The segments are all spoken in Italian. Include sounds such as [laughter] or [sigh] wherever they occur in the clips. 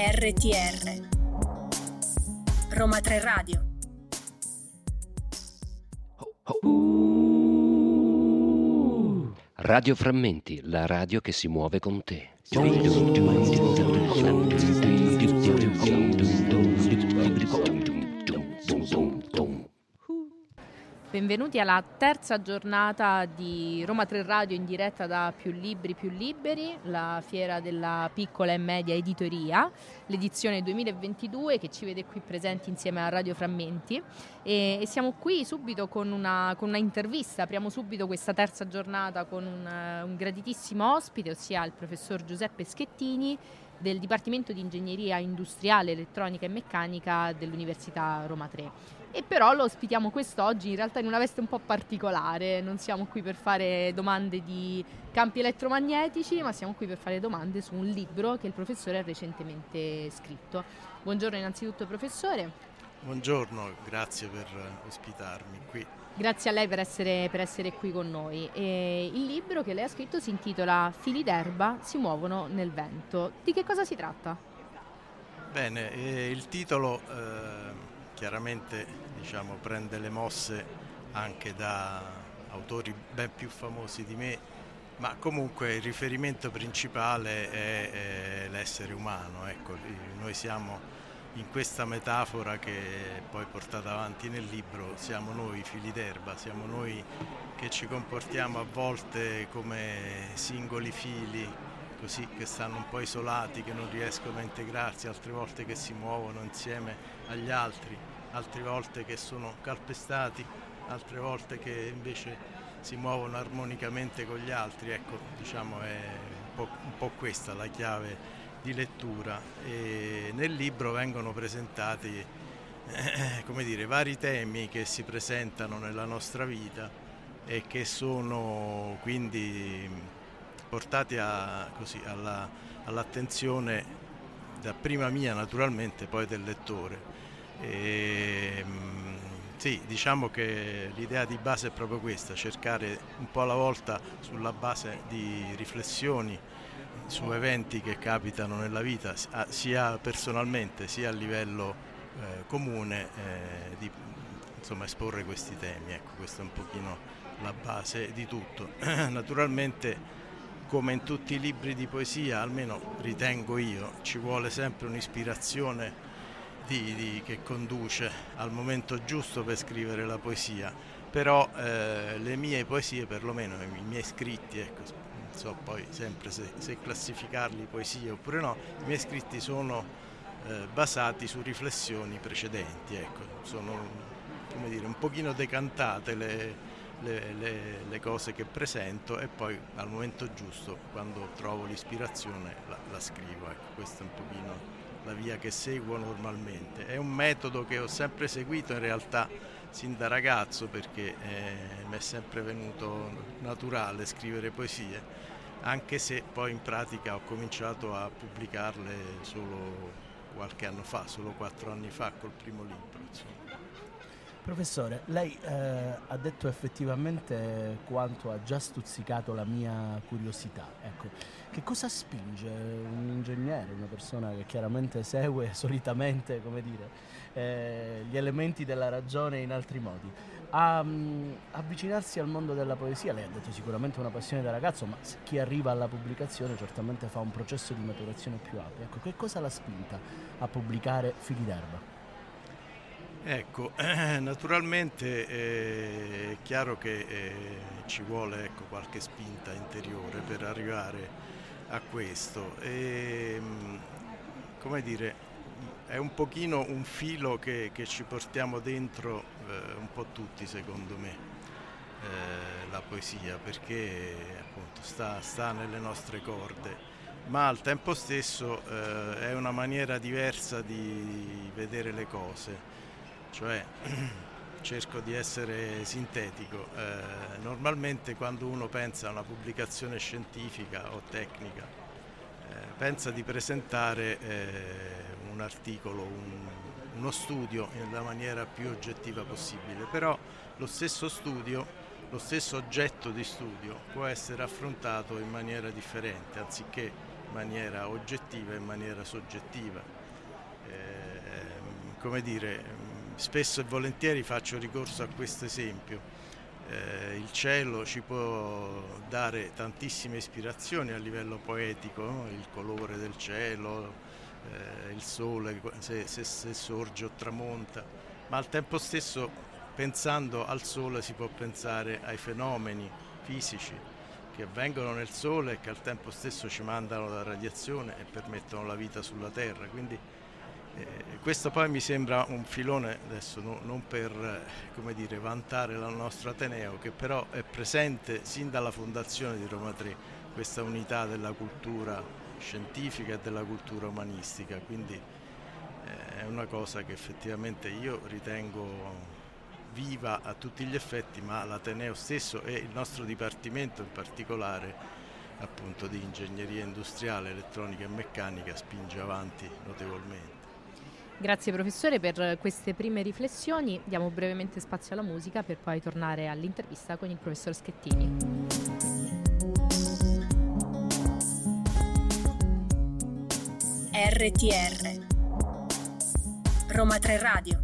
RTR Roma 3 Radio Radio Frammenti, la radio che si muove con te. Benvenuti alla terza giornata di Roma 3 Radio in diretta da Più Libri Più Liberi, la fiera della piccola e media editoria, l'edizione 2022 che ci vede qui presenti insieme a Radio Frammenti. E, e siamo qui subito con una, con una, intervista, apriamo subito questa terza giornata con un, un graditissimo ospite, ossia il professor Giuseppe Schettini del Dipartimento di Ingegneria Industriale, Elettronica e Meccanica dell'Università Roma 3 e però lo ospitiamo quest'oggi in realtà in una veste un po' particolare, non siamo qui per fare domande di campi elettromagnetici, ma siamo qui per fare domande su un libro che il professore ha recentemente scritto. Buongiorno innanzitutto professore. Buongiorno, grazie per ospitarmi qui. Grazie a lei per essere, per essere qui con noi. E il libro che lei ha scritto si intitola Fili d'erba si muovono nel vento. Di che cosa si tratta? Bene, eh, il titolo eh, chiaramente diciamo, prende le mosse anche da autori ben più famosi di me, ma comunque il riferimento principale è, è l'essere umano. Ecco, noi siamo in questa metafora che poi portata avanti nel libro, siamo noi fili d'erba, siamo noi che ci comportiamo a volte come singoli fili, così che stanno un po' isolati, che non riescono a integrarsi, altre volte che si muovono insieme agli altri altre volte che sono calpestati, altre volte che invece si muovono armonicamente con gli altri. Ecco, diciamo è un po', un po questa la chiave di lettura e nel libro vengono presentati eh, dire, vari temi che si presentano nella nostra vita e che sono quindi portati a, così, alla, all'attenzione da prima mia naturalmente poi del lettore e, ehm, sì, diciamo che l'idea di base è proprio questa, cercare un po' alla volta sulla base di riflessioni su eventi che capitano nella vita, sia personalmente sia a livello eh, comune, eh, di insomma, esporre questi temi. Ecco, questa è un pochino la base di tutto. [clears throat] Naturalmente come in tutti i libri di poesia, almeno ritengo io, ci vuole sempre un'ispirazione di, di, che conduce al momento giusto per scrivere la poesia, però eh, le mie poesie, perlomeno i miei scritti, ecco, non so poi sempre se, se, classificarli poesie oppure no, i miei scritti sono eh, basati su riflessioni precedenti, ecco, sono dire, un pochino decantate le, le, le, le, cose che presento e poi al momento giusto, quando trovo l'ispirazione, la, la scrivo. Ecco, questo è un pochino la via che seguo normalmente. È un metodo che ho sempre seguito in realtà sin da ragazzo perché eh, mi è sempre venuto naturale scrivere poesie, anche se poi in pratica ho cominciato a pubblicarle solo qualche anno fa, solo quattro anni fa col primo libro. Insomma. Professore, lei eh, ha detto effettivamente quanto ha già stuzzicato la mia curiosità. Ecco, che cosa spinge un ingegnere, una persona che chiaramente segue [laughs] solitamente dire, eh, gli elementi della ragione in altri modi, a um, avvicinarsi al mondo della poesia? Lei ha detto sicuramente una passione da ragazzo, ma chi arriva alla pubblicazione certamente fa un processo di maturazione più ampio. Ecco, che cosa l'ha spinta a pubblicare Fili d'erba? Ecco, eh, [clears throat] naturalmente eh, è chiaro che eh, ci vuole ecco, qualche spinta interiore per arrivare a questo. E, ehm, come dire, è un pochino un filo che, che ci portiamo dentro eh, un po' tutti secondo me, eh, la poesia, perché appunto sta, sta, nelle nostre corde, ma al tempo stesso eh, è una maniera diversa di vedere le cose cioè [clears throat] cerco di essere sintetico. Eh, normalmente quando uno pensa a una pubblicazione scientifica o tecnica, eh, pensa di presentare eh, un articolo, un, uno studio nella maniera più oggettiva possibile, però lo stesso studio, lo stesso oggetto di studio può essere affrontato in maniera differente, anziché in maniera oggettiva e in maniera soggettiva. Eh, come dire, spesso e volentieri faccio ricorso a questo esempio. Eh, il cielo ci può dare tantissime ispirazioni a livello poetico, no? il colore del cielo, eh, il sole se, se, se sorge o tramonta, ma al tempo stesso pensando al sole si può pensare ai fenomeni fisici che avvengono nel sole e che al tempo stesso ci mandano la radiazione e permettono la vita sulla Terra. Quindi eh, questo poi mi sembra un filone, adesso no, non per eh, dire, vantare il nostro Ateneo, che però è presente sin dalla fondazione di Roma 3, questa unità della cultura scientifica e della cultura umanistica, quindi eh, è una cosa che effettivamente io ritengo viva a tutti gli effetti, ma l'Ateneo stesso e il nostro Dipartimento in particolare appunto di ingegneria industriale, elettronica e meccanica spinge avanti notevolmente. Grazie professore per queste prime riflessioni. Diamo brevemente spazio alla musica per poi tornare all'intervista con il professor Schettini. RTR Roma 3 Radio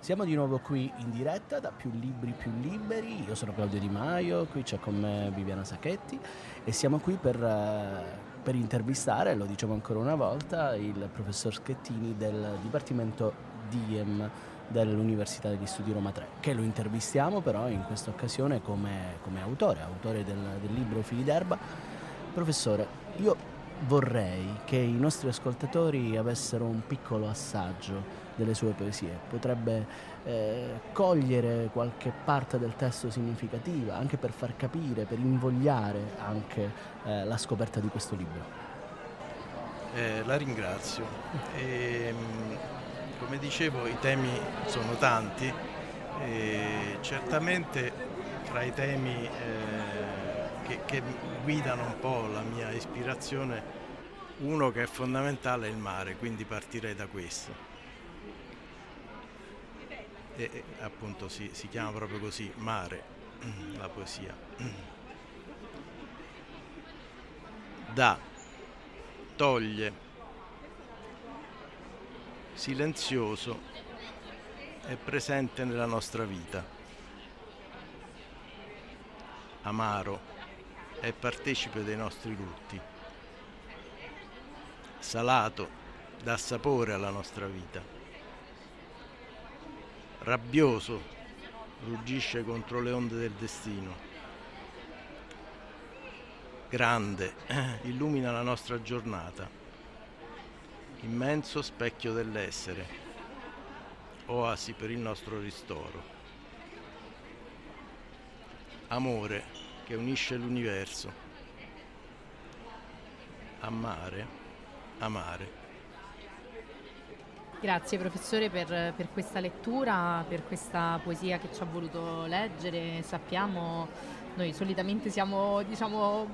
Siamo di nuovo qui in diretta da Più Libri Più Liberi, io sono Claudio Di Maio, qui c'è con me Viviana Sacchetti e siamo qui per, uh, per intervistare, lo diciamo ancora una volta, il professor Schettini del Dipartimento DIEM dell'Università degli Studi Roma 3, che lo intervistiamo però in questa occasione come, come autore, autore del, del libro Fili d'erba. Professore, io vorrei che i nostri ascoltatori avessero un piccolo assaggio delle sue poesie, potrebbe eh, cogliere qualche parte del testo significativa, anche per far capire, per invogliare anche eh, la scoperta di questo libro. Eh, la ringrazio. E, ehm, come dicevo i temi sono tanti e certamente fra i temi eh, che, che guidano un po' la mia ispirazione uno che è fondamentale è il mare, quindi partirei da questo e, appunto si, si chiama proprio così, mare, [clears throat] la poesia. Da, toglie, silenzioso, è presente nella nostra vita. Amaro, è partecipe dei nostri lutti. Salato, dà sapore alla nostra vita rabbioso, ruggisce contro le onde del destino. Grande, illumina la nostra giornata. Immenso specchio dell'essere, oasi per il nostro ristoro. Amore che unisce l'universo. Amare, amare. Grazie professore per, per, questa lettura, per questa poesia che ci ha voluto leggere. Sappiamo, noi solitamente siamo diciamo,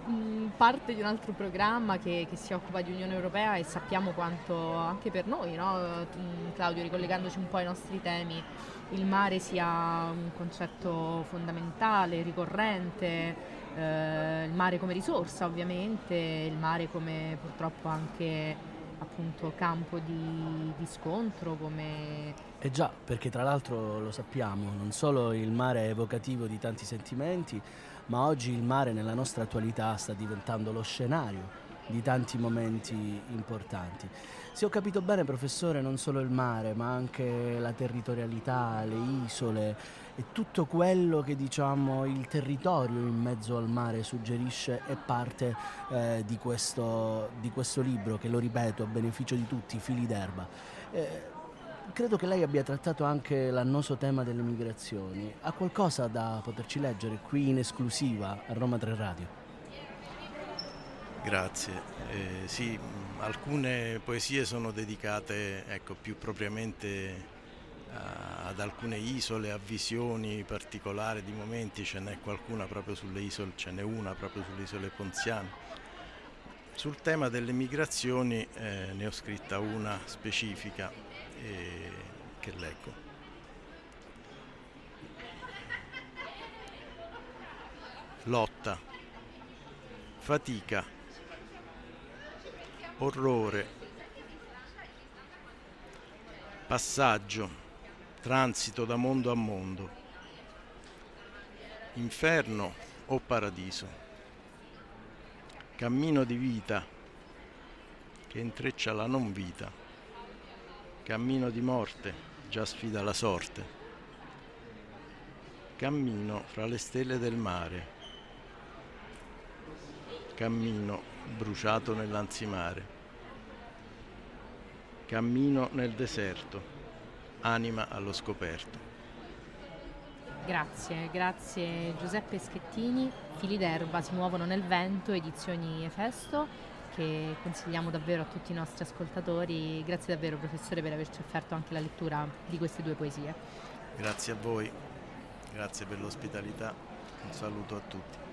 parte di un altro programma che, che, si occupa di Unione Europea e sappiamo quanto anche per noi, no? Claudio, ricollegandoci un po' ai nostri temi, il mare sia un concetto fondamentale, ricorrente, eh, il mare come risorsa ovviamente, il mare come purtroppo anche appunto campo di, di scontro come... Eh già, perché tra l'altro lo sappiamo, non solo il mare è evocativo di tanti sentimenti, ma oggi il mare nella nostra attualità sta diventando lo scenario di tanti momenti importanti. Se ho capito bene, professore, non solo il mare, ma anche la territorialità, le isole, e tutto quello che diciamo il territorio in mezzo al mare suggerisce è parte eh, di, questo, di, questo, libro che lo ripeto a beneficio di tutti, Fili d'erba. Eh, credo che lei abbia trattato anche l'annoso tema delle migrazioni. Ha qualcosa da poterci leggere qui in esclusiva a Roma 3 Radio? Grazie. Eh, sì, alcune poesie sono dedicate ecco, più propriamente ad alcune isole, a visioni particolari di momenti, ce n'è qualcuna proprio sulle isole, ce n'è una proprio sulle isole Ponziane. Sul tema delle migrazioni eh, ne ho scritta una specifica eh, che leggo. Lotta. fatica, orrore, passaggio, transito da mondo a mondo, inferno o paradiso, cammino di vita che intreccia la non vita, cammino di morte, già sfida la sorte, cammino fra le stelle del mare, cammino bruciato nell'ansimare Cammino nel deserto, anima allo scoperto. Grazie, grazie Giuseppe Schettini. Fili d'erba si muovono nel vento, edizioni Efesto, che consigliamo davvero a tutti i nostri ascoltatori. Grazie davvero professore per averci offerto anche la lettura di queste due poesie. Grazie a voi, grazie per l'ospitalità, un saluto a tutti.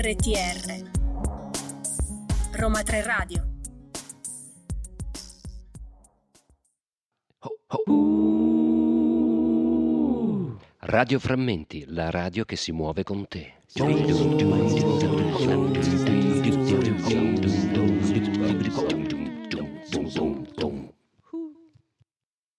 RTR Roma 3 Radio. Radio Frammenti, la radio che si muove con te.